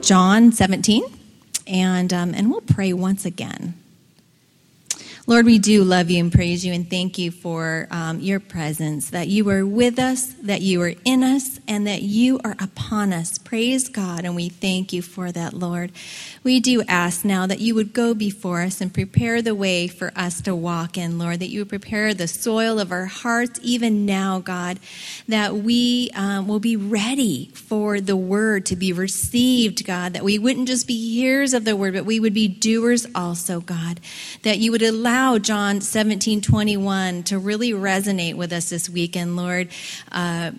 John 17, and, um, and we'll pray once again. Lord, we do love you and praise you and thank you for um, your presence, that you are with us, that you are in us, and that you are upon us. Praise God, and we thank you for that, Lord. We do ask now that you would go before us and prepare the way for us to walk in, Lord, that you would prepare the soil of our hearts even now, God, that we um, will be ready for the word to be received, God, that we wouldn't just be hearers of the word, but we would be doers also, God, that you would allow allow John 17 21 to really resonate with us this weekend, Lord. Uh,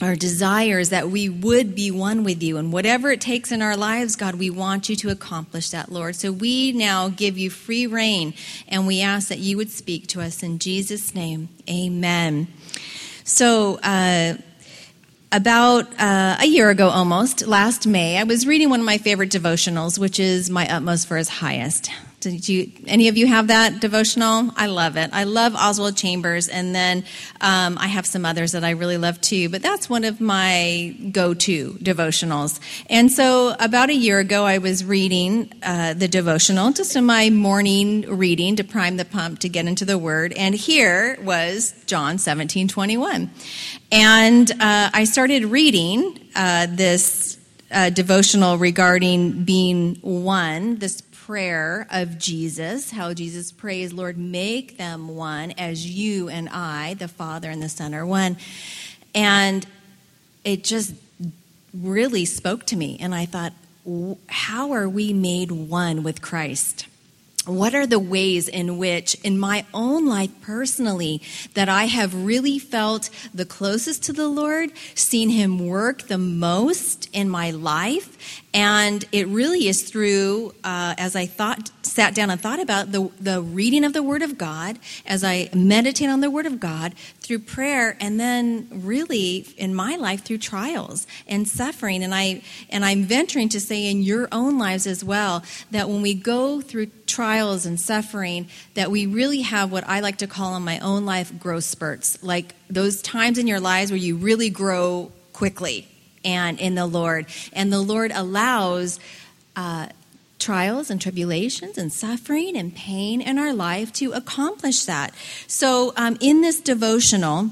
our desires that we would be one with you. And whatever it takes in our lives, God, we want you to accomplish that, Lord. So we now give you free reign and we ask that you would speak to us in Jesus' name. Amen. So, uh, about uh, a year ago almost, last May, I was reading one of my favorite devotionals, which is My Utmost for His Highest. Did you, any of you have that devotional? I love it. I love Oswald Chambers, and then um, I have some others that I really love too. But that's one of my go-to devotionals. And so, about a year ago, I was reading uh, the devotional, just in my morning reading to prime the pump to get into the Word. And here was John seventeen twenty one, and uh, I started reading uh, this. Uh, devotional regarding being one, this prayer of Jesus, how Jesus prays, Lord, make them one as you and I, the Father and the Son, are one. And it just really spoke to me. And I thought, how are we made one with Christ? What are the ways in which, in my own life personally, that I have really felt the closest to the Lord, seen Him work the most in my life? And it really is through, uh, as I thought, sat down and thought about the, the reading of the Word of God, as I meditate on the Word of God, through prayer, and then really in my life through trials and suffering. And I and I'm venturing to say in your own lives as well that when we go through trials and suffering, that we really have what I like to call in my own life growth spurts, like those times in your lives where you really grow quickly and in the Lord. And the Lord allows uh, trials and tribulations and suffering and pain in our life to accomplish that. So, um, in this devotional,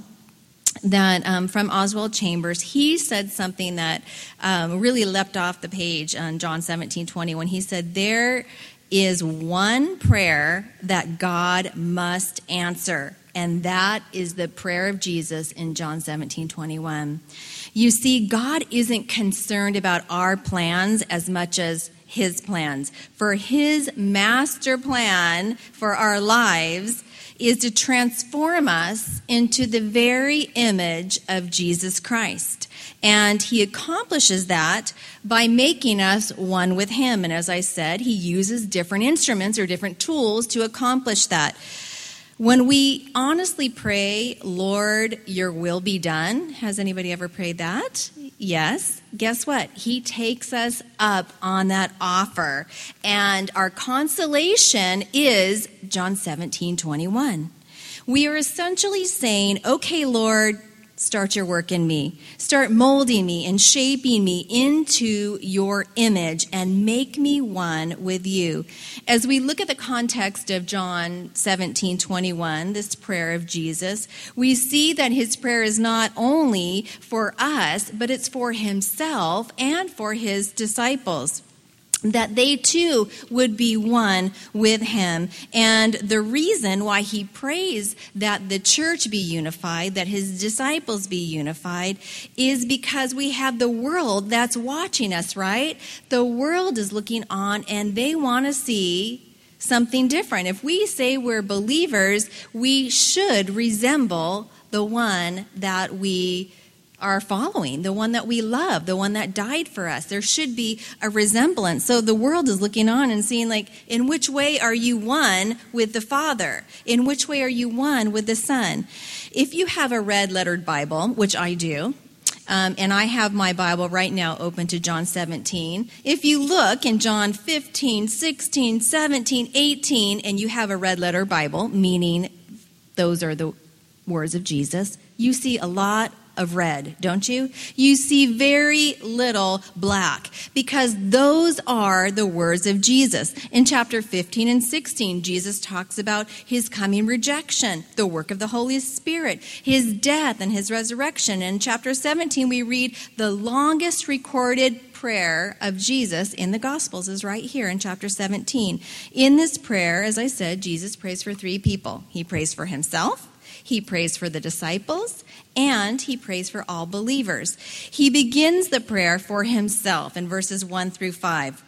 that um, from Oswald Chambers, he said something that um, really leapt off the page on John 17 20 when he said, There is one prayer that God must answer, and that is the prayer of Jesus in John 17 21. You see, God isn't concerned about our plans as much as his plans. For his master plan for our lives is to transform us into the very image of Jesus Christ. And he accomplishes that by making us one with him. And as I said, he uses different instruments or different tools to accomplish that. When we honestly pray, Lord, your will be done, has anybody ever prayed that? Yes. Guess what? He takes us up on that offer. And our consolation is John 17 21. We are essentially saying, okay, Lord, start your work in me. Start molding me and shaping me into your image and make me one with you. As we look at the context of John 17 21, this prayer of Jesus, we see that his prayer is not only for us, but it's for himself and for his disciples that they too would be one with him. And the reason why he prays that the church be unified, that his disciples be unified, is because we have the world that's watching us, right? The world is looking on and they want to see something different. If we say we're believers, we should resemble the one that we are following, the one that we love, the one that died for us. There should be a resemblance. So the world is looking on and seeing, like, in which way are you one with the Father? In which way are you one with the Son? If you have a red lettered Bible, which I do, um, and I have my Bible right now open to John 17. If you look in John 15, 16, 17, 18, and you have a red letter Bible, meaning those are the words of Jesus, you see a lot of red, don't you? You see very little black because those are the words of Jesus. In chapter 15 and 16, Jesus talks about his coming rejection, the work of the Holy Spirit, his death and his resurrection. In chapter 17, we read the longest recorded prayer of Jesus in the Gospels is right here in chapter 17. In this prayer, as I said, Jesus prays for three people. He prays for himself, he prays for the disciples, and he prays for all believers. He begins the prayer for himself in verses 1 through 5.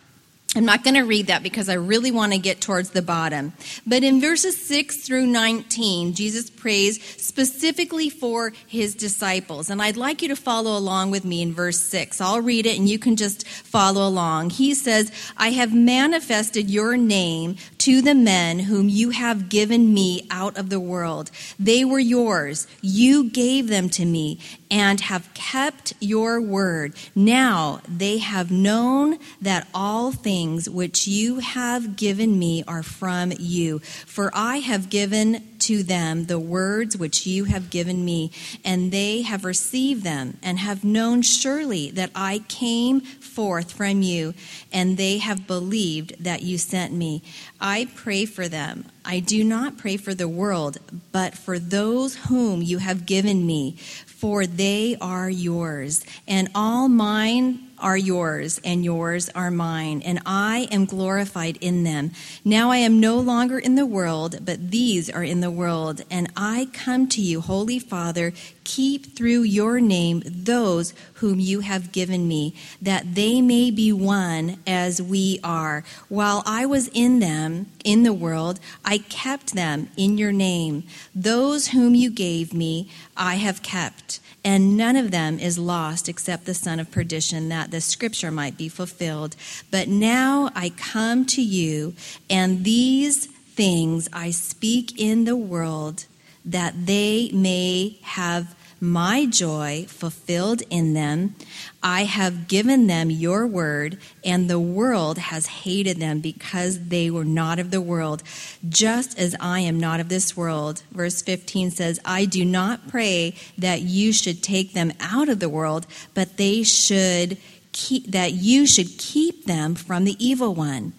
I'm not going to read that because I really want to get towards the bottom. But in verses 6 through 19, Jesus prays specifically for his disciples. And I'd like you to follow along with me in verse 6. I'll read it and you can just follow along. He says, I have manifested your name to the men whom you have given me out of the world. They were yours. You gave them to me and have kept your word. Now they have known that all things which you have given me are from you. For I have given to them the words which you have given me, and they have received them, and have known surely that I came forth from you, and they have believed that you sent me. I pray for them. I do not pray for the world, but for those whom you have given me, for they are yours, and all mine are yours, and yours are mine, and I am glorified in them. Now I am no longer in the world, but these are in the world, and I come to you, Holy Father, keep through your name those whom you have given me, that they may be one as we are. While I was in them, in the world, I kept them in your name. Those whom you gave me, I have kept and none of them is lost except the son of perdition, that the scripture might be fulfilled. But now I come to you, and these things I speak in the world, that they may have my joy fulfilled in them. I have given them your word, and the world has hated them because they were not of the world, just as I am not of this world. Verse 15 says, I do not pray that you should take them out of the world, but they should keep, that you should keep them from the evil one.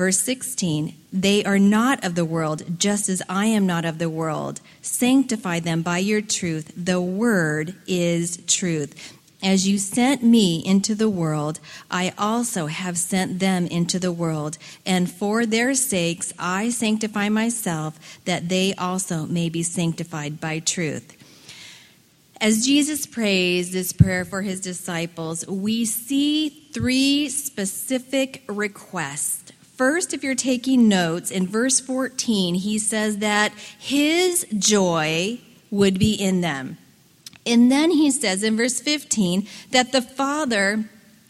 Verse 16, they are not of the world, just as I am not of the world. Sanctify them by your truth. The word is truth. As you sent me into the world, I also have sent them into the world. And for their sakes I sanctify myself, that they also may be sanctified by truth. As Jesus prays this prayer for his disciples, we see three specific requests First, if you're taking notes, in verse 14, he says that his joy would be in them. And then he says in verse 15 that the Father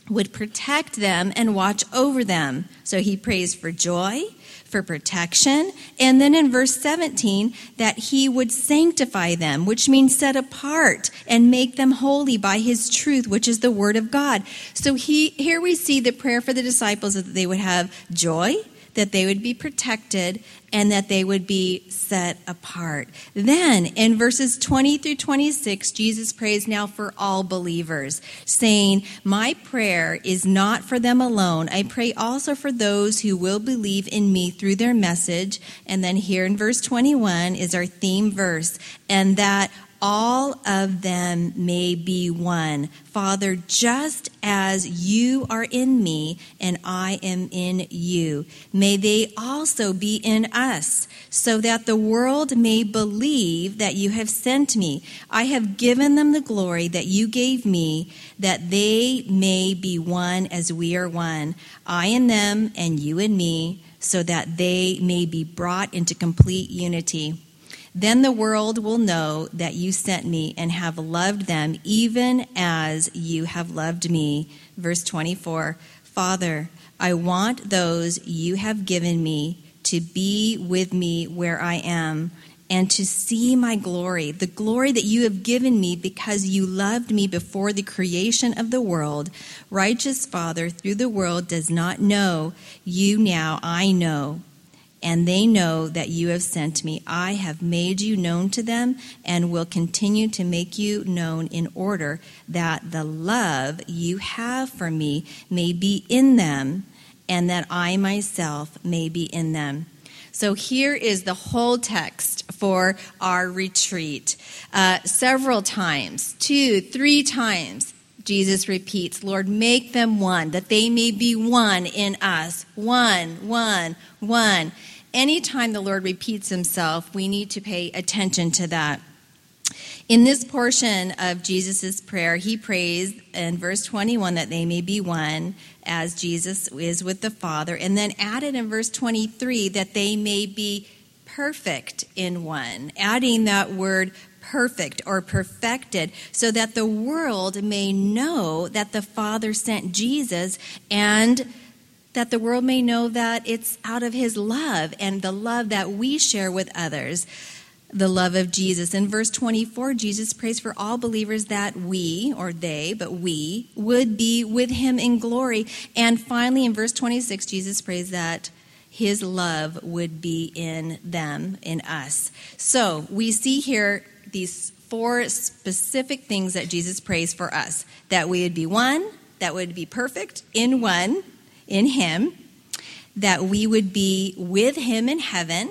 would protect them and watch over them. So he prays for joy, for protection. And then in verse 17, that he would sanctify them, which means set apart and make them holy by his truth, which is the word of God. So he, here we see the prayer for the disciples that they would have joy, that they would be protected, and that they would be set apart. Then in verses 20 through 26, Jesus prays now for all believers, saying, My prayer is not for them alone. I pray also for those who will believe in me through their message. And then here in verse 21 is our theme verse, and that all of them may be one. Father, just as you are in me and I am in you, may they also be in us, so that the world may believe that you have sent me. I have given them the glory that you gave me, that they may be one as we are one. I and them, and you and me, so that they may be brought into complete unity. Then the world will know that you sent me and have loved them even as you have loved me. Verse 24 Father, I want those you have given me to be with me where I am and to see my glory, the glory that you have given me because you loved me before the creation of the world. Righteous Father, through the world does not know, you now I know and they know that you have sent me. I have made you known to them and will continue to make you known in order that the love you have for me may be in them and that I myself may be in them. So here is the whole text for our retreat. Uh, several times, two, three times, Jesus repeats, Lord, make them one, that they may be one in us. One, one, one. Anytime the Lord repeats himself, we need to pay attention to that. In this portion of Jesus' prayer, he prays in verse 21 that they may be one as Jesus is with the Father, and then added in verse 23 that they may be perfect in one, adding that word perfect or perfected, so that the world may know that the Father sent Jesus and that the world may know that it's out of his love and the love that we share with others the love of Jesus. In verse 24, Jesus prays for all believers that we, or they, but we, would be with him in glory. And finally, in verse 26, Jesus prays that his love would be in them, in us. So we see here these four specific things that Jesus prays for us that we would be one, that would be perfect in one, in him, that we would be with him in heaven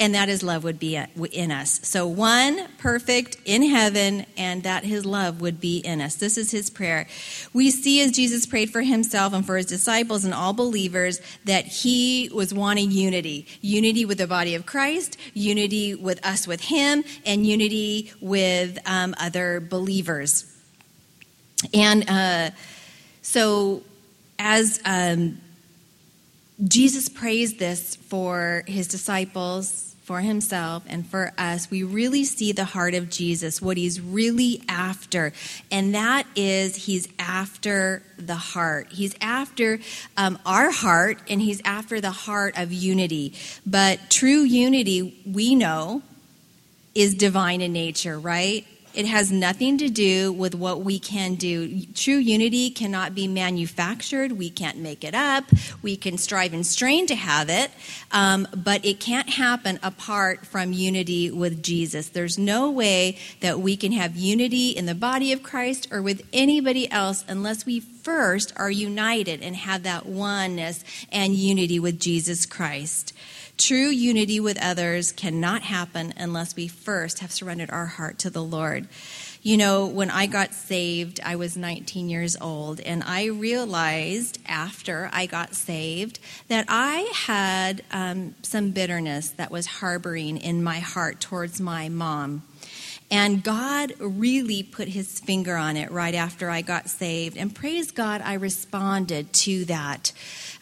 and that his love would be in us. So, one, perfect in heaven, and that his love would be in us. This is his prayer. We see as Jesus prayed for himself and for his disciples and all believers that he was wanting unity unity with the body of Christ, unity with us with him, and unity with um, other believers. And uh, so, as um, Jesus prays this for his disciples, for himself and for us, we really see the heart of Jesus, what he's really after. And that is, he's after the heart. He's after um, our heart, and he's after the heart of unity. But true unity, we know, is divine in nature, right? It has nothing to do with what we can do. True unity cannot be manufactured. We can't make it up. We can strive and strain to have it, um, but it can't happen apart from unity with Jesus. There's no way that we can have unity in the body of Christ or with anybody else unless we first are united and have that oneness and unity with Jesus Christ. True unity with others cannot happen unless we first have surrendered our heart to the Lord. You know, when I got saved, I was 19 years old, and I realized after I got saved that I had um, some bitterness that was harboring in my heart towards my mom. And God really put his finger on it right after I got saved. And praise God, I responded to that.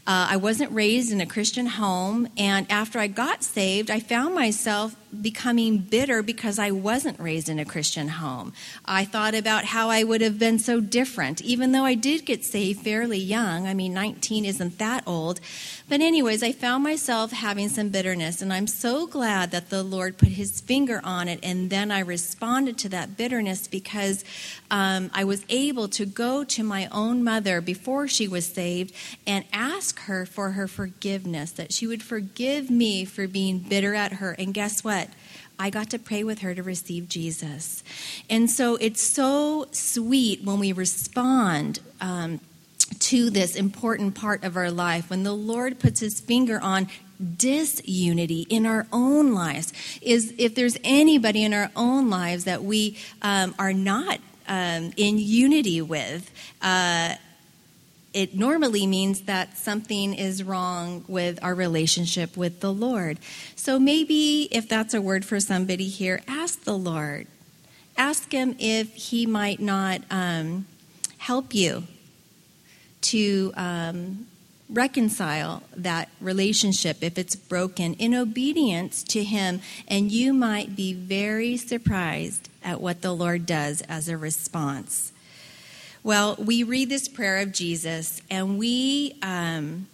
Uh, I wasn't raised in a Christian home, and after I got saved, I found myself becoming bitter because I wasn't raised in a Christian home. I thought about how I would have been so different, even though I did get saved fairly young. I mean, 19 isn't that old. But, anyways, I found myself having some bitterness, and I'm so glad that the Lord put his finger on it, and then I responded to that bitterness because um, I was able to go to my own mother before she was saved and ask her for her forgiveness, that she would forgive me for being bitter at her. And guess what? I got to pray with her to receive Jesus. And so it's so sweet when we respond um, to this important part of our life, when the Lord puts his finger on disunity in our own lives is if there's anybody in our own lives that we um, are not um, in unity with uh, it normally means that something is wrong with our relationship with the Lord. So maybe if that's a word for somebody here, ask the Lord. Ask Him if He might not um, help you to um, reconcile that relationship if it's broken in obedience to Him. And you might be very surprised at what the Lord does as a response. Well, we read this prayer of Jesus and we um,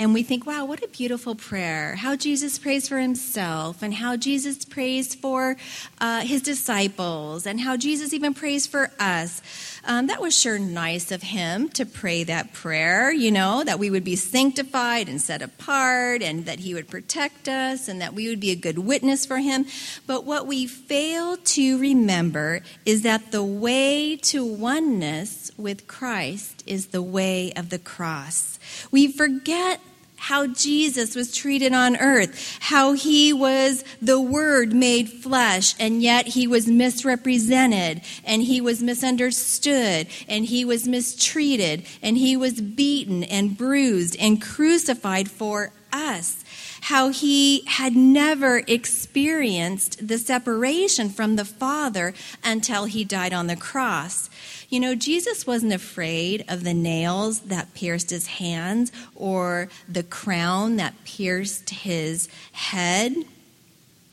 and we think, wow, what a beautiful prayer. How Jesus prays for himself, and how Jesus prays for uh, his disciples, and how Jesus even prays for us. Um, that was sure nice of him to pray that prayer, you know, that we would be sanctified and set apart, and that he would protect us, and that we would be a good witness for him. But what we fail to remember is that the way to oneness with Christ is the way of the cross. We forget how Jesus was treated on earth, how he was the Word made flesh, and yet he was misrepresented, and he was misunderstood, and he was mistreated, and he was beaten and bruised and crucified for us. How he had never experienced the separation from the Father until he died on the cross. You know, Jesus wasn't afraid of the nails that pierced his hands or the crown that pierced his head.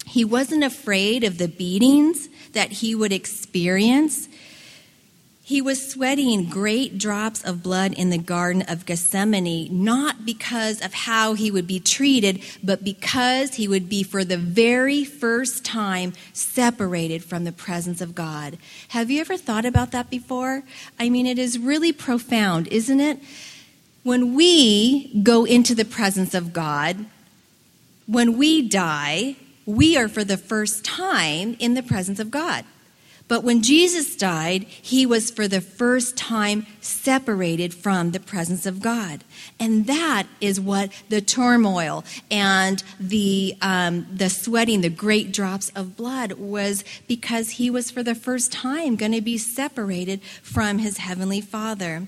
He wasn't afraid of the beatings that he would experience. He was sweating great drops of blood in the Garden of Gethsemane, not because of how he would be treated, but because he would be for the very first time separated from the presence of God. Have you ever thought about that before? I mean, it is really profound, isn't it? When we go into the presence of God, when we die, we are for the first time in the presence of God. But when Jesus died, he was for the first time separated from the presence of God. And that is what the turmoil and the, um, the sweating, the great drops of blood was because he was for the first time going to be separated from his heavenly Father.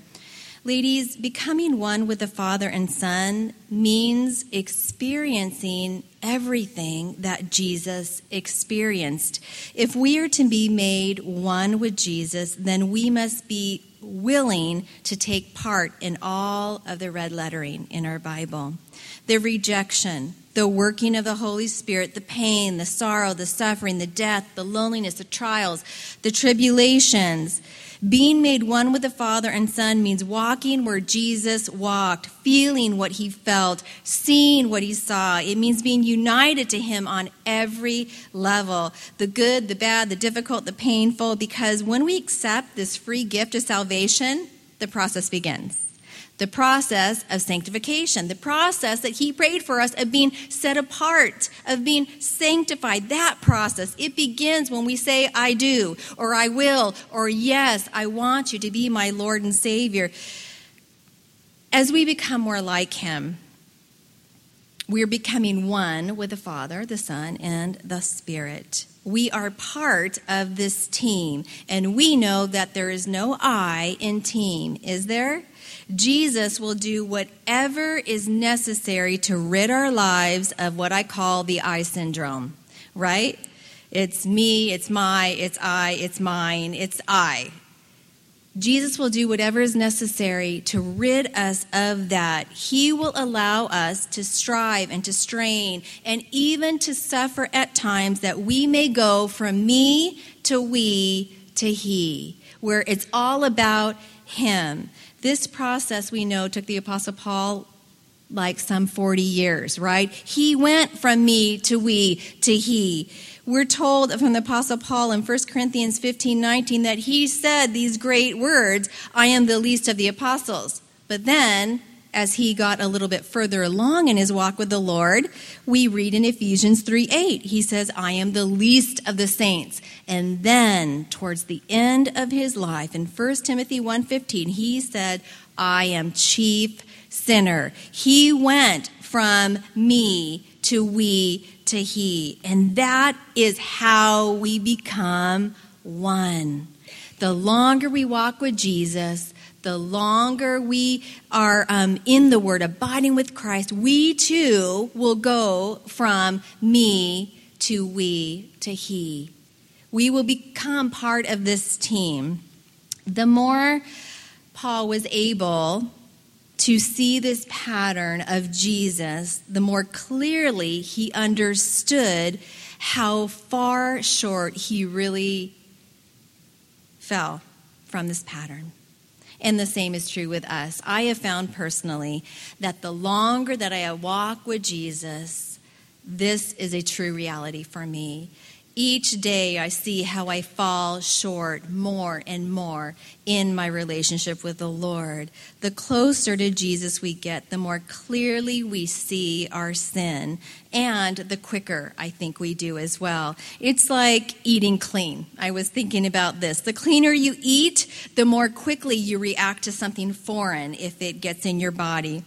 Ladies, becoming one with the Father and Son means experiencing everything that Jesus experienced. If we are to be made one with Jesus, then we must be willing to take part in all of the red lettering in our Bible. The rejection, the working of the Holy Spirit, the pain, the sorrow, the suffering, the death, the loneliness, the trials, the tribulations being made one with the Father and Son means walking where Jesus walked, feeling what he felt, seeing what he saw. It means being united to him on every level the good, the bad, the difficult, the painful, because when we accept this free gift of salvation, the process begins the process of sanctification, the process that He prayed for us of being set apart, of being sanctified. That process, it begins when we say, I do, or I will, or yes, I want you to be my Lord and Savior. As we become more like Him, we're becoming one with the Father, the Son, and the Spirit. We are part of this team, and we know that there is no I in team, is there? Jesus will do whatever is necessary to rid our lives of what I call the I syndrome, right? It's me, it's my, it's I, it's mine, it's I. Jesus will do whatever is necessary to rid us of that. He will allow us to strive and to strain and even to suffer at times that we may go from me to we to he, where it's all about him. This process, we know, took the Apostle Paul like some 40 years, right? He went from me to we to he. We're told from the Apostle Paul in 1 Corinthians 15 19 that he said these great words I am the least of the apostles. But then as he got a little bit further along in his walk with the Lord, we read in Ephesians 3 8, he says, I am the least of the saints. And then towards the end of his life, in 1 Timothy 1.15, he said, I am chief sinner. He went from me to we to he. And that is how we become one. The longer we walk with Jesus, the longer we are um, in the Word, abiding with Christ, we too will go from me to we to he. We will become part of this team. The more Paul was able to see this pattern of Jesus, the more clearly he understood how far short he really fell from this pattern. And the same is true with us. I have found personally that the longer that I walk with Jesus, this is a true reality for me. Each day I see how I fall short more and more in my relationship with the Lord. The closer to Jesus we get, the more clearly we see our sin, and the quicker I think we do as well. It's like eating clean. I was thinking about this. The cleaner you eat, the more quickly you react to something foreign if it gets in your body.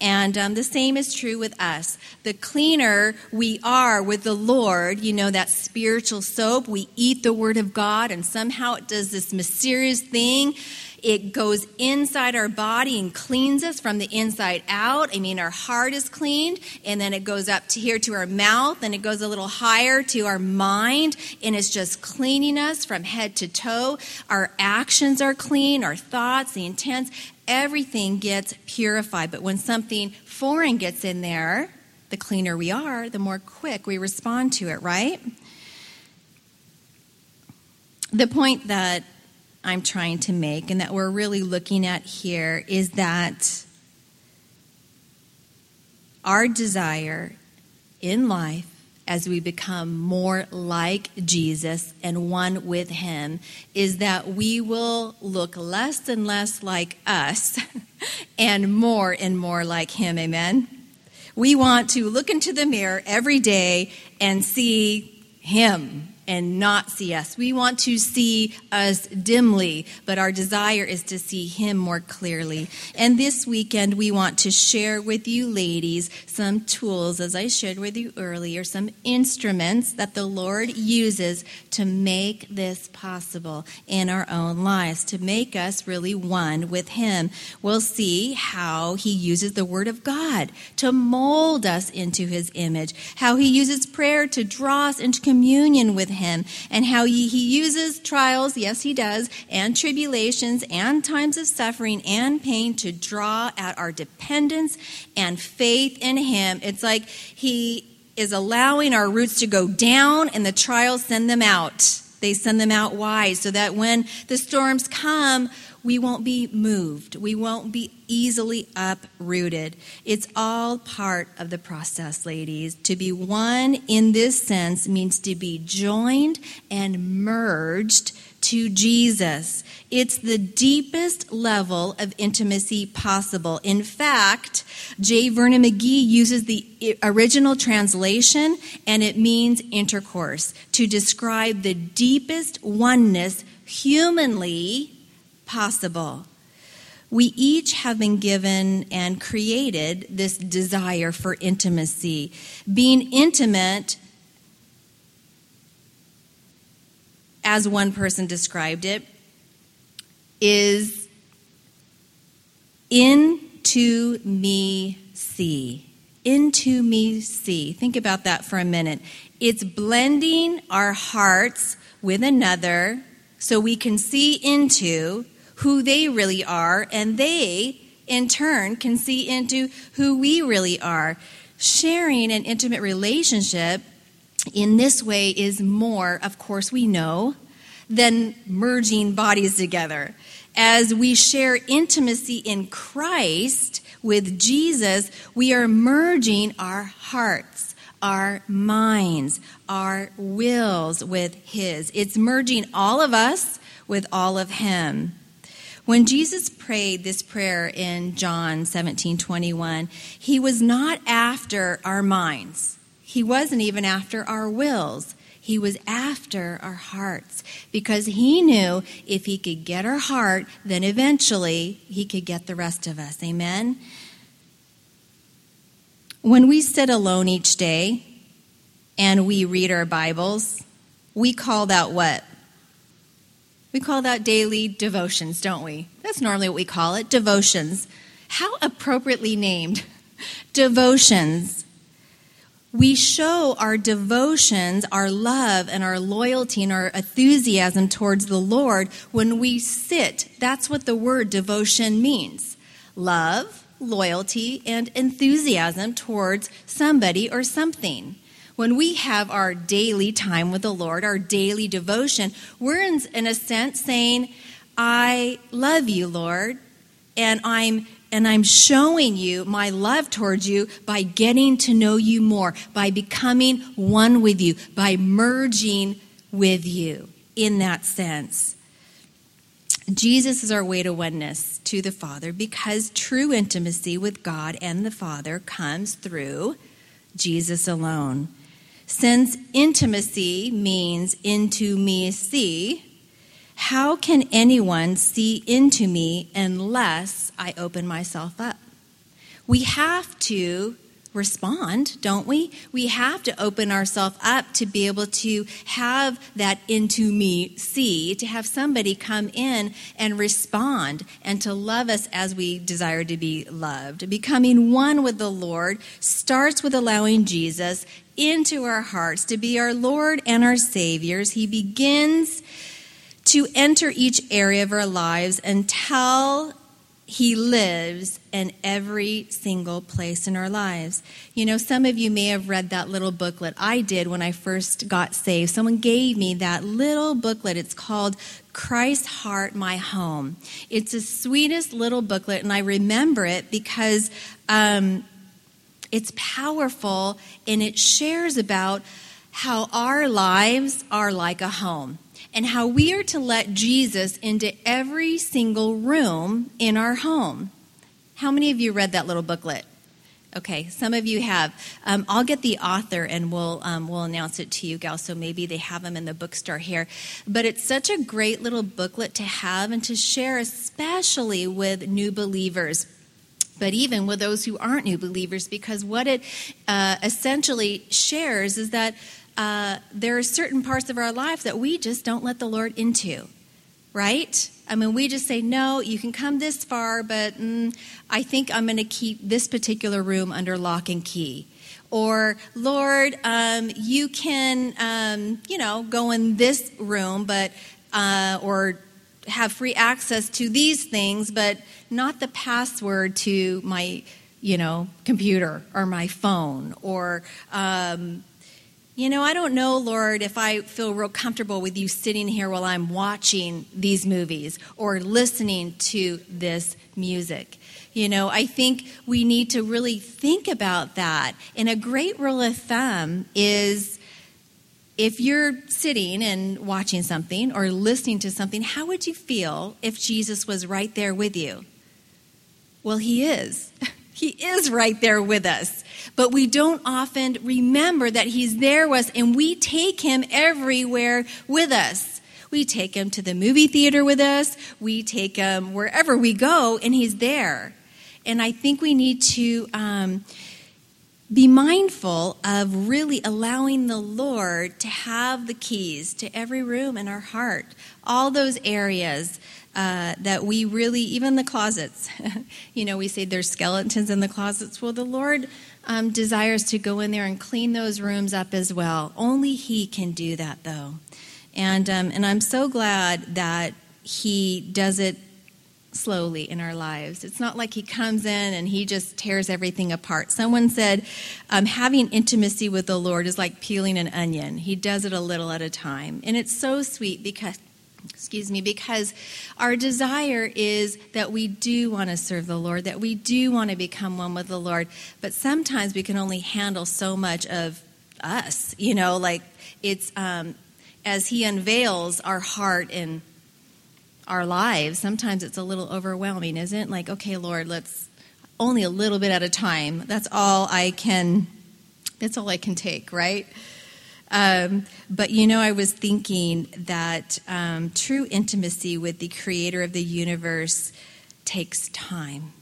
And um, the same is true with us. The cleaner we are with the Lord, you know, that spiritual soap, we eat the Word of God, and somehow it does this mysterious thing. It goes inside our body and cleans us from the inside out. I mean, our heart is cleaned, and then it goes up to here to our mouth, and it goes a little higher to our mind, and it's just cleaning us from head to toe. Our actions are clean, our thoughts, the intents everything gets purified. But when something foreign gets in there, the cleaner we are, the more quick we respond to it, right? The point that I'm trying to make and that we're really looking at here is that our desire in life as we become more like Jesus and one with Him is that we will look less and less like us and more and more like Him. Amen? We want to look into the mirror every day and see Him and not see us. We want to see us dimly, but our desire is to see Him more clearly. And this weekend, we want to share with you, ladies, some tools, as I shared with you earlier, some instruments that the Lord uses to make this possible in our own lives, to make us really one with Him. We'll see how He uses the Word of God to mold us into His image, how He uses prayer to draw us into communion with Him him and how he, he uses trials, yes, he does, and tribulations and times of suffering and pain to draw at our dependence and faith in him. It's like he is allowing our roots to go down and the trials send them out. They send them out wide so that when the storms come, we won't be moved. We won't be easily uprooted. It's all part of the process, ladies. To be one in this sense means to be joined and merged to Jesus. It's the deepest level of intimacy possible. In fact, J. Vernon McGee uses the original translation, and it means intercourse to describe the deepest oneness humanly possible. We each have been given and created this desire for intimacy. Being intimate, as one person described it, is into me see. Into me see. Think about that for a minute. It's blending our hearts with another so we can see into who they really are, and they, in turn, can see into who we really are. Sharing an intimate relationship in this way is more, of course, we know, than merging bodies together. As we share intimacy in Christ with Jesus, we are merging our hearts, our minds, our wills with His. It's merging all of us with all of Him. When Jesus prayed this prayer in John 17 21, he was not after our minds. He wasn't even after our wills. He was after our hearts because he knew if he could get our heart, then eventually he could get the rest of us. Amen? When we sit alone each day and we read our Bibles, we call that what? We call that daily devotions, don't we? That's normally what we call it devotions. How appropriately named devotions. We show our devotions, our love, and our loyalty and our enthusiasm towards the Lord when we sit. That's what the word devotion means love, loyalty, and enthusiasm towards somebody or something when we have our daily time with the Lord, our daily devotion, we're in, in a sense saying, I love you, Lord, and I'm and I'm showing you my love towards you by getting to know you more, by becoming one with you, by merging with you in that sense. Jesus is our way to oneness to the Father because true intimacy with God and the Father comes through Jesus alone. Since intimacy means into me see, how can anyone see into me unless I open myself up? We have to respond, don't we? We have to open ourselves up to be able to have that into me see, to have somebody come in and respond and to love us as we desire to be loved. Becoming one with the Lord starts with allowing Jesus into our hearts to be our Lord and our Saviors. He begins to enter each area of our lives until he lives in every single place in our lives. You know, some of you may have read that little booklet. I did when I first got saved. Someone gave me that little booklet. It's called Christ's Heart, My Home. It's the sweetest little booklet, and I remember it because um, it's powerful and it shares about how our lives are like a home and how we are to let Jesus into every single room in our home. How many of you read that little booklet? Okay, some of you have. Um, I'll get the author and we'll um, we'll announce it to you, gal. So maybe they have them in the bookstore here. But it's such a great little booklet to have and to share, especially with new believers but even with those who aren't new believers, because what it uh, essentially shares is that uh, there are certain parts of our life that we just don't let the Lord into, right? I mean, we just say, no, you can come this far, but mm, I think I'm going to keep this particular room under lock and key. Or, Lord, um, you can, um, you know, go in this room, but, uh, or have free access to these things, but not the password to my, you know, computer or my phone or, um, you know, I don't know, Lord, if I feel real comfortable with you sitting here while I'm watching these movies or listening to this music. You know, I think we need to really think about that. And a great rule of thumb is if you're sitting and watching something or listening to something, how would you feel if Jesus was right there with you? Well, he is. He is right there with us. But we don't often remember that He's there with us, and we take Him everywhere with us. We take Him to the movie theater with us, we take Him wherever we go, and He's there. And I think we need to um, be mindful of really allowing the Lord to have the keys to every room in our heart, all those areas uh, that we really, even the closets, you know, we say there's skeletons in the closets. Well, the Lord um, desires to go in there and clean those rooms up as well. Only He can do that, though. And, um, and I'm so glad that He does it slowly in our lives. It's not like He comes in and He just tears everything apart. Someone said um, having intimacy with the Lord is like peeling an onion, He does it a little at a time. And it's so sweet because excuse me, because our desire is that we do want to serve the Lord, that we do want to become one with the Lord, but sometimes we can only handle so much of us, you know, like it's um, as He unveils our heart and our lives, sometimes it's a little overwhelming, isn't it? Like, okay, Lord, let's only a little bit at a time. That's all I can. That's all I can take, right? Um, but you know, I was thinking that um, true intimacy with the creator of the universe takes time.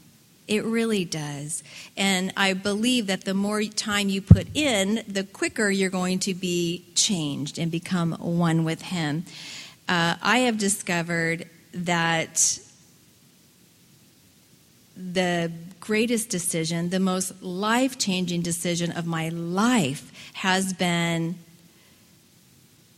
It really does. And I believe that the more time you put in, the quicker you're going to be changed and become one with Him. Uh, I have discovered that the greatest decision, the most life changing decision of my life has been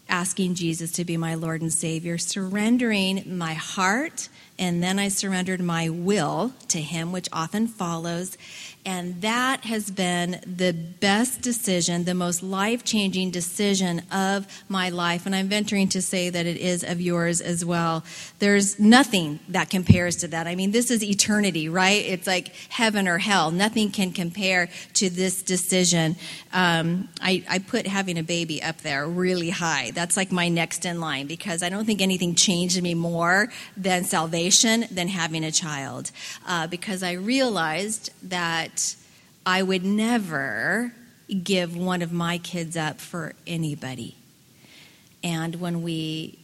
asking Jesus to be my Lord and Savior, surrendering my heart, and then I surrendered my will to Him, which often follows. And that has been the best decision, the most life changing decision of my life. And I'm venturing to say that it is of yours as well. There's nothing that compares to that. I mean, this is eternity, right? It's like heaven or hell. Nothing can compare to this decision. Um, I, I put having a baby up there really high. That's like my next in line because I don't think anything changed me more than salvation than having a child. Uh, because I realized that I would never give one of my kids up for anybody. And when we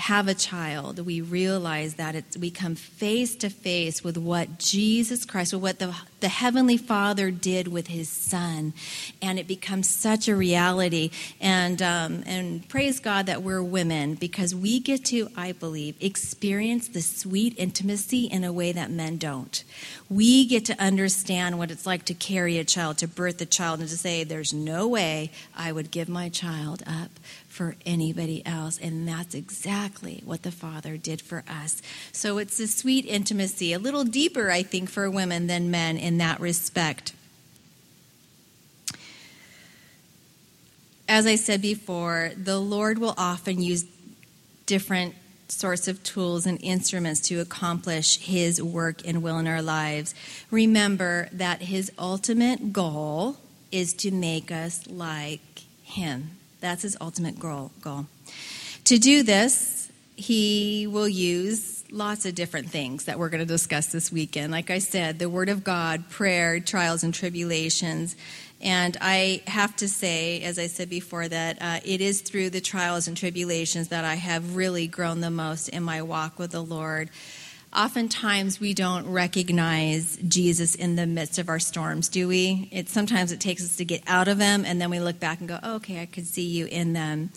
have a child, we realize that it's, we come face to face with what Jesus Christ, with what the, the Heavenly Father did with His Son, and it becomes such a reality. And um, and praise God that we're women because we get to, I believe, experience the sweet intimacy in a way that men don't. We get to understand what it's like to carry a child, to birth a child, and to say, "There's no way I would give my child up." For anybody else. And that's exactly what the Father did for us. So it's a sweet intimacy, a little deeper, I think, for women than men in that respect. As I said before, the Lord will often use different sorts of tools and instruments to accomplish His work and will in our lives. Remember that His ultimate goal is to make us like Him. That's his ultimate goal. goal. To do this, he will use lots of different things that we're going to discuss this weekend. Like I said, the Word of God, prayer, trials and tribulations. And I have to say, as I said before, that uh, it is through the trials and tribulations that I have really grown the most in my walk with the Lord. Oftentimes, we don't recognize Jesus in the midst of our storms, do we? It sometimes it takes us to get out of them, and then we look back and go, oh, "Okay, I could see you in them."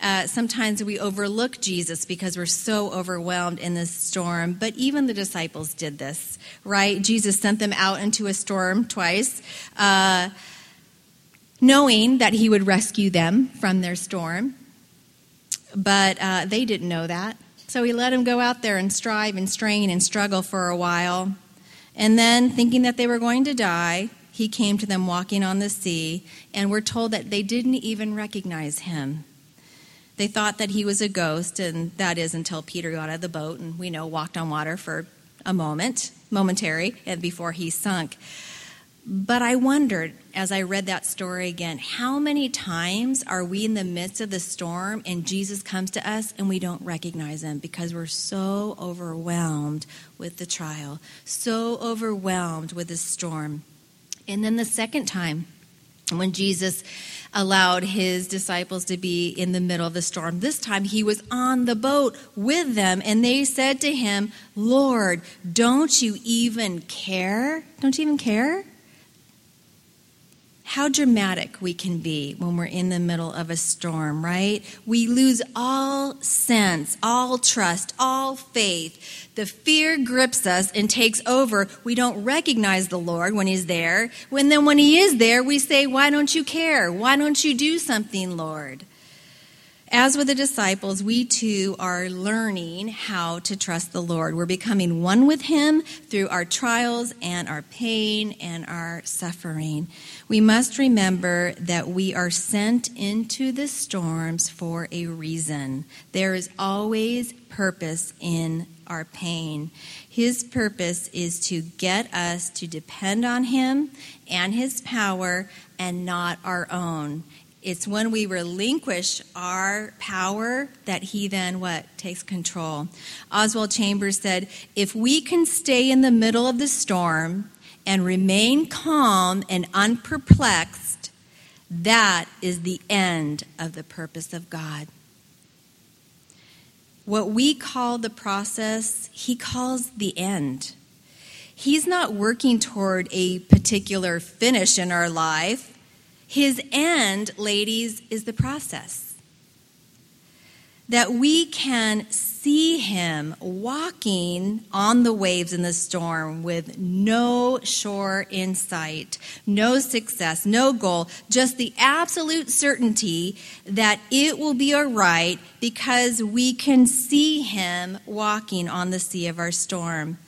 Uh, sometimes we overlook Jesus because we're so overwhelmed in this storm. But even the disciples did this, right? Jesus sent them out into a storm twice, uh, knowing that He would rescue them from their storm. But uh, they didn't know that. So he let them go out there and strive and strain and struggle for a while. And then, thinking that they were going to die, he came to them walking on the sea, and we're told that they didn't even recognize him. They thought that he was a ghost, and that is until Peter got out of the boat and we know walked on water for a moment, momentary, and before he sunk. But I wondered as I read that story again how many times are we in the midst of the storm and Jesus comes to us and we don't recognize him because we're so overwhelmed with the trial, so overwhelmed with the storm. And then the second time, when Jesus allowed his disciples to be in the middle of the storm. This time he was on the boat with them, and they said to him, Lord, don't you even care? Don't you even care? How dramatic we can be when we're in the middle of a storm, right? We lose all sense, all trust, all faith. The fear grips us and takes over. We don't recognize the Lord when He's there. When then, when He is there, we say, Why don't you care? Why don't you do something, Lord? As with the disciples, we too are learning how to trust the Lord. We're becoming one with Him through our trials and our pain and our suffering. We must remember that we are sent into the storms for a reason. There is always purpose in our pain. His purpose is to get us to depend on Him and His power and not our own. It's when we relinquish our power that he then what takes control. Oswald Chambers said, "If we can stay in the middle of the storm and remain calm and unperplexed, that is the end of the purpose of God." What we call the process, he calls the end. He's not working toward a particular finish in our life. His end, ladies, is the process. That we can see him walking on the waves in the storm with no shore in sight, no success, no goal, just the absolute certainty that it will be all right because we can see him walking on the sea of our storm.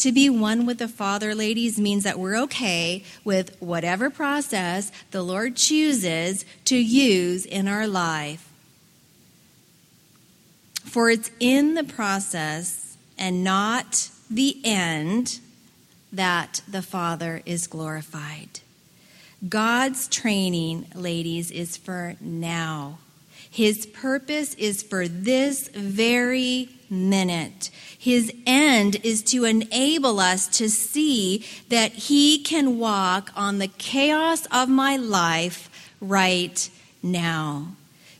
To be one with the Father, ladies, means that we're okay with whatever process the Lord chooses to use in our life. For it's in the process and not the end that the Father is glorified. God's training, ladies, is for now. His purpose is for this very minute. His end is to enable us to see that He can walk on the chaos of my life right now.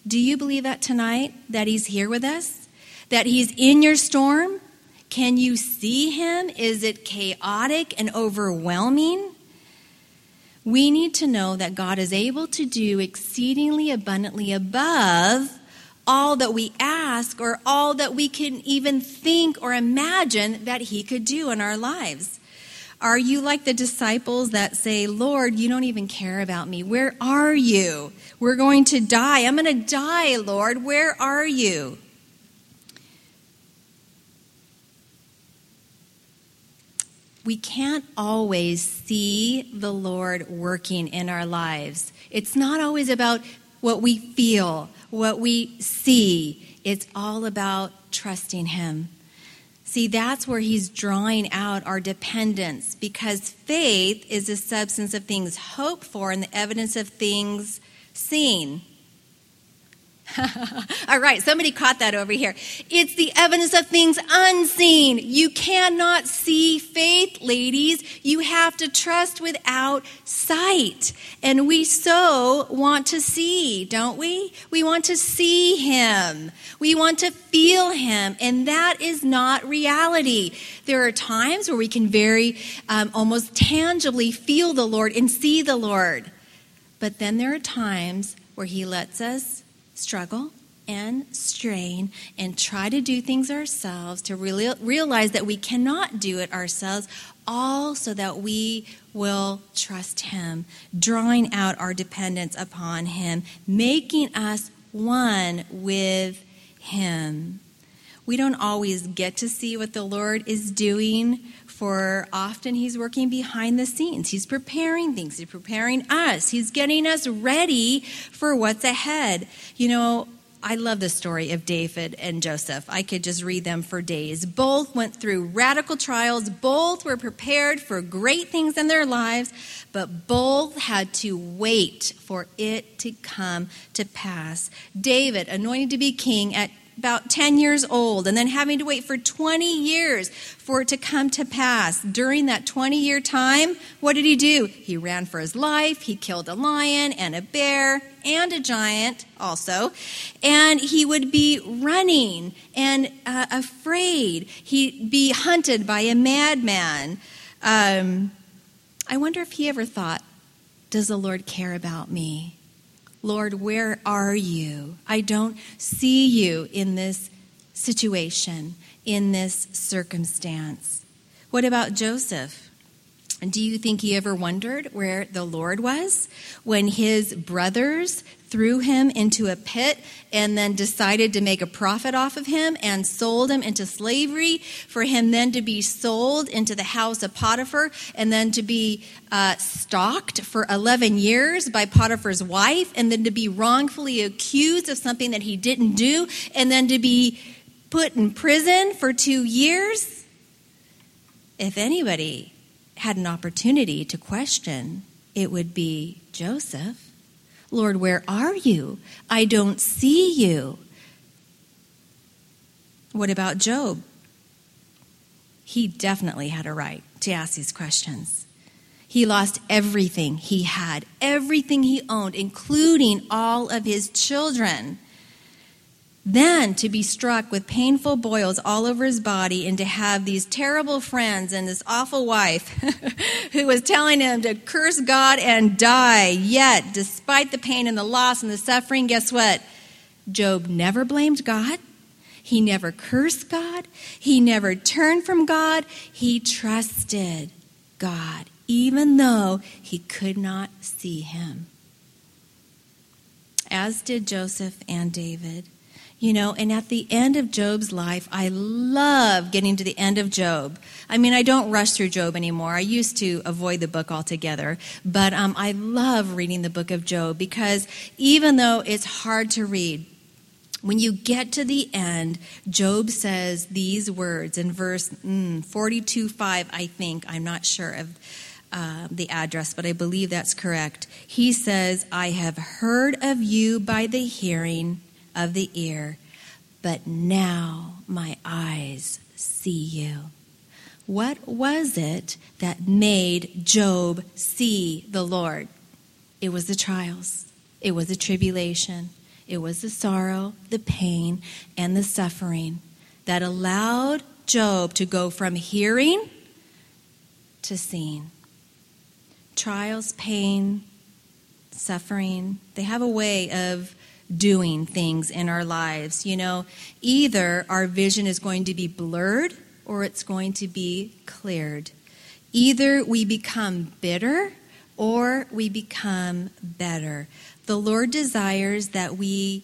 Do you believe that tonight? That He's here with us? That He's in your storm? Can you see Him? Is it chaotic and overwhelming? We need to know that God is able to do exceedingly abundantly above all that we ask or all that we can even think or imagine that He could do in our lives. Are you like the disciples that say, Lord, you don't even care about me? Where are you? We're going to die. I'm going to die, Lord. Where are you? We can't always see the Lord working in our lives. It's not always about what we feel, what we see. It's all about trusting Him. See, that's where he's drawing out our dependence because faith is the substance of things hoped for and the evidence of things seen. All right, somebody caught that over here. It's the evidence of things unseen. You cannot see faith, ladies. You have to trust without sight. And we so want to see, don't we? We want to see Him. We want to feel Him. And that is not reality. There are times where we can very um, almost tangibly feel the Lord and see the Lord. But then there are times where He lets us struggle and strain and try to do things ourselves to really realize that we cannot do it ourselves, all so that we will trust Him, drawing out our dependence upon Him, making us one with Him. We don't always get to see what the Lord is doing, for often He's working behind the scenes. He's preparing things, He's preparing us, He's getting us ready for what's ahead. You know, I love the story of David and Joseph. I could just read them for days. Both went through radical trials, both were prepared for great things in their lives, but both had to wait for it to come to pass. David, anointed to be king at about 10 years old and then having to wait for 20 years for it to come to pass. During that 20 year time, what did he do? He ran for his life. He killed a lion and a bear and a giant also. And he would be running and uh, afraid. He'd be hunted by a madman. Um, I wonder if he ever thought, does the Lord care about me? Lord, where are you? I don't see you in this situation, in this circumstance. What about Joseph? Do you think he ever wondered where the Lord was when his brothers threw him into a pit and then decided to make a profit off of him and sold him into slavery for him then to be sold into the house of Potiphar and then to be uh, stalked for 11 years by Potiphar's wife and then to be wrongfully accused of something that he didn't do and then to be put in prison for two years? If anybody had an opportunity to question, it would be Joseph. Lord, where are you? I don't see you. What about Job? He definitely had a right to ask these questions. He lost everything he had, everything he owned, including all of his children. Then to be struck with painful boils all over his body and to have these terrible friends and this awful wife who was telling him to curse God and die. Yet, despite the pain and the loss and the suffering, guess what? Job never blamed God. He never cursed God. He never turned from God. He trusted God, even though he could not see him. As did Joseph and David. You know, and at the end of Job's life, I love getting to the end of Job. I mean, I don't rush through Job anymore. I used to avoid the book altogether, but um, I love reading the book of Job because even though it's hard to read, when you get to the end, Job says these words in verse mm, 42 5, I think. I'm not sure of uh, the address, but I believe that's correct. He says, I have heard of you by the hearing of the ear, but now my eyes see you. What was it that made Job see the Lord? It was the trials, it was the tribulation, it was the sorrow, the pain, and the suffering that allowed Job to go from hearing to seeing. Trials, pain, suffering, they have a way of doing things in our lives. You know, either our vision is going to be blurred or it's going to be cleared. Either we become bitter or we become better. The Lord desires that we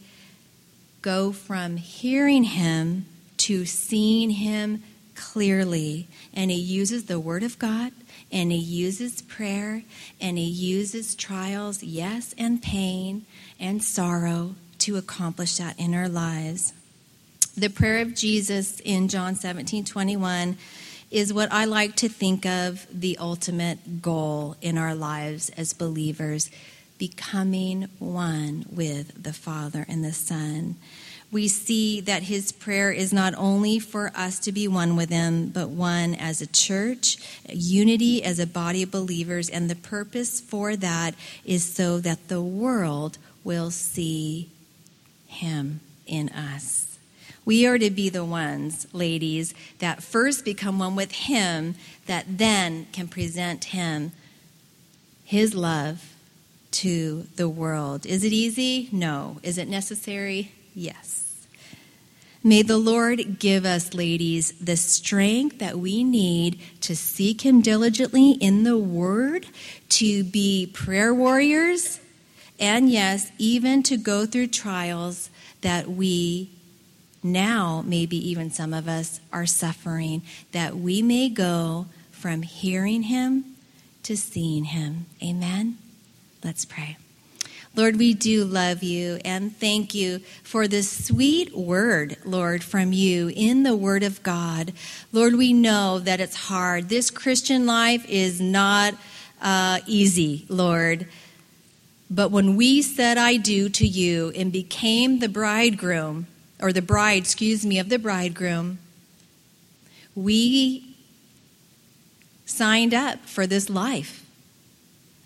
go from hearing Him to seeing Him clearly. And He uses the Word of God, and He uses prayer, and He uses trials, yes, and pain, and sorrow to accomplish that in our lives. The prayer of Jesus in John 17 21 is what I like to think of the ultimate goal in our lives as believers becoming one with the Father and the Son. We see that his prayer is not only for us to be one with him, but one as a church, unity as a body of believers, and the purpose for that is so that the world will see him in us. We are to be the ones, ladies, that first become one with Him, that then can present Him, His love, to the world. Is it easy? No. Is it necessary? Yes. May the Lord give us, ladies, the strength that we need to seek Him diligently in the Word, to be prayer warriors and yes, even to go through trials that we now, maybe even some of us, are suffering, that we may go from hearing Him to seeing Him. Amen? Let's pray. Lord, we do love you and thank you for this sweet word, Lord, from you in the Word of God. Lord, we know that it's hard. This Christian life is not uh, easy, Lord. But when we said, I do to you, and became the bridegroom, or the bride, excuse me, of the bridegroom, we signed up for this life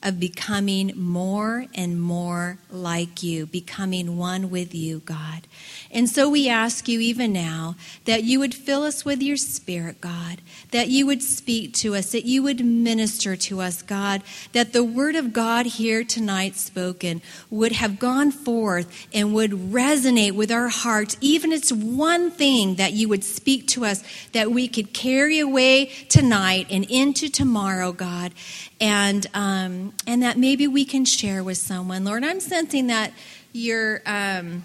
of becoming more and more like you, becoming one with you, God. And so we ask you even now that you would fill us with your spirit, God, that you would speak to us, that you would minister to us, God, that the word of God here tonight spoken would have gone forth and would resonate with our hearts. Even it's one thing that you would speak to us that we could carry away tonight and into tomorrow, God, and um, and that maybe we can share with someone. Lord, I'm sensing that you're. Um,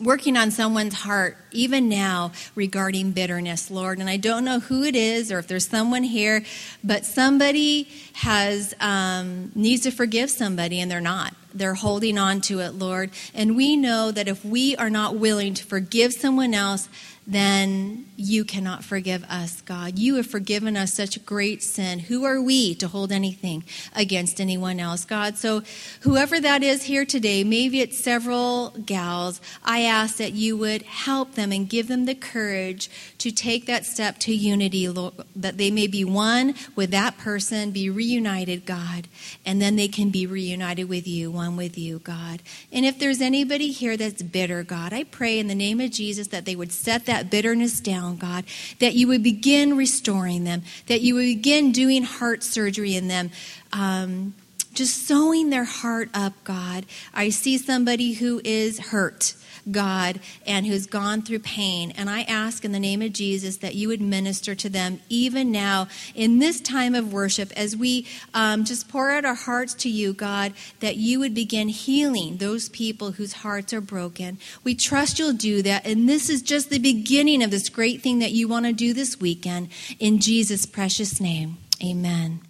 working on someone's heart even now regarding bitterness, Lord. And I don't know who it is or if there's someone here, but somebody has um, needs to forgive somebody and they're not. They're holding on to it, Lord. And we know that if we are not willing to forgive someone else, then you cannot forgive us, God. You have forgiven us such great sin. Who are we to hold anything against anyone else, God? So, whoever that is here today, maybe it's several gals, I ask that you would help them and give them the courage to take that step to unity, Lord, that they may be one with that person, be reunited, God, and then they can be reunited with you, with you, God. And if there's anybody here that's bitter, God, I pray in the name of Jesus that they would set that that bitterness down, God, that you would begin restoring them, that you would begin doing heart surgery in them. Um, just sewing their heart up, God. I see somebody who is hurt God, and who's gone through pain. And I ask in the name of Jesus that you would minister to them even now in this time of worship as we um, just pour out our hearts to you, God, that you would begin healing those people whose hearts are broken. We trust you'll do that. And this is just the beginning of this great thing that you want to do this weekend. In Jesus' precious name, amen.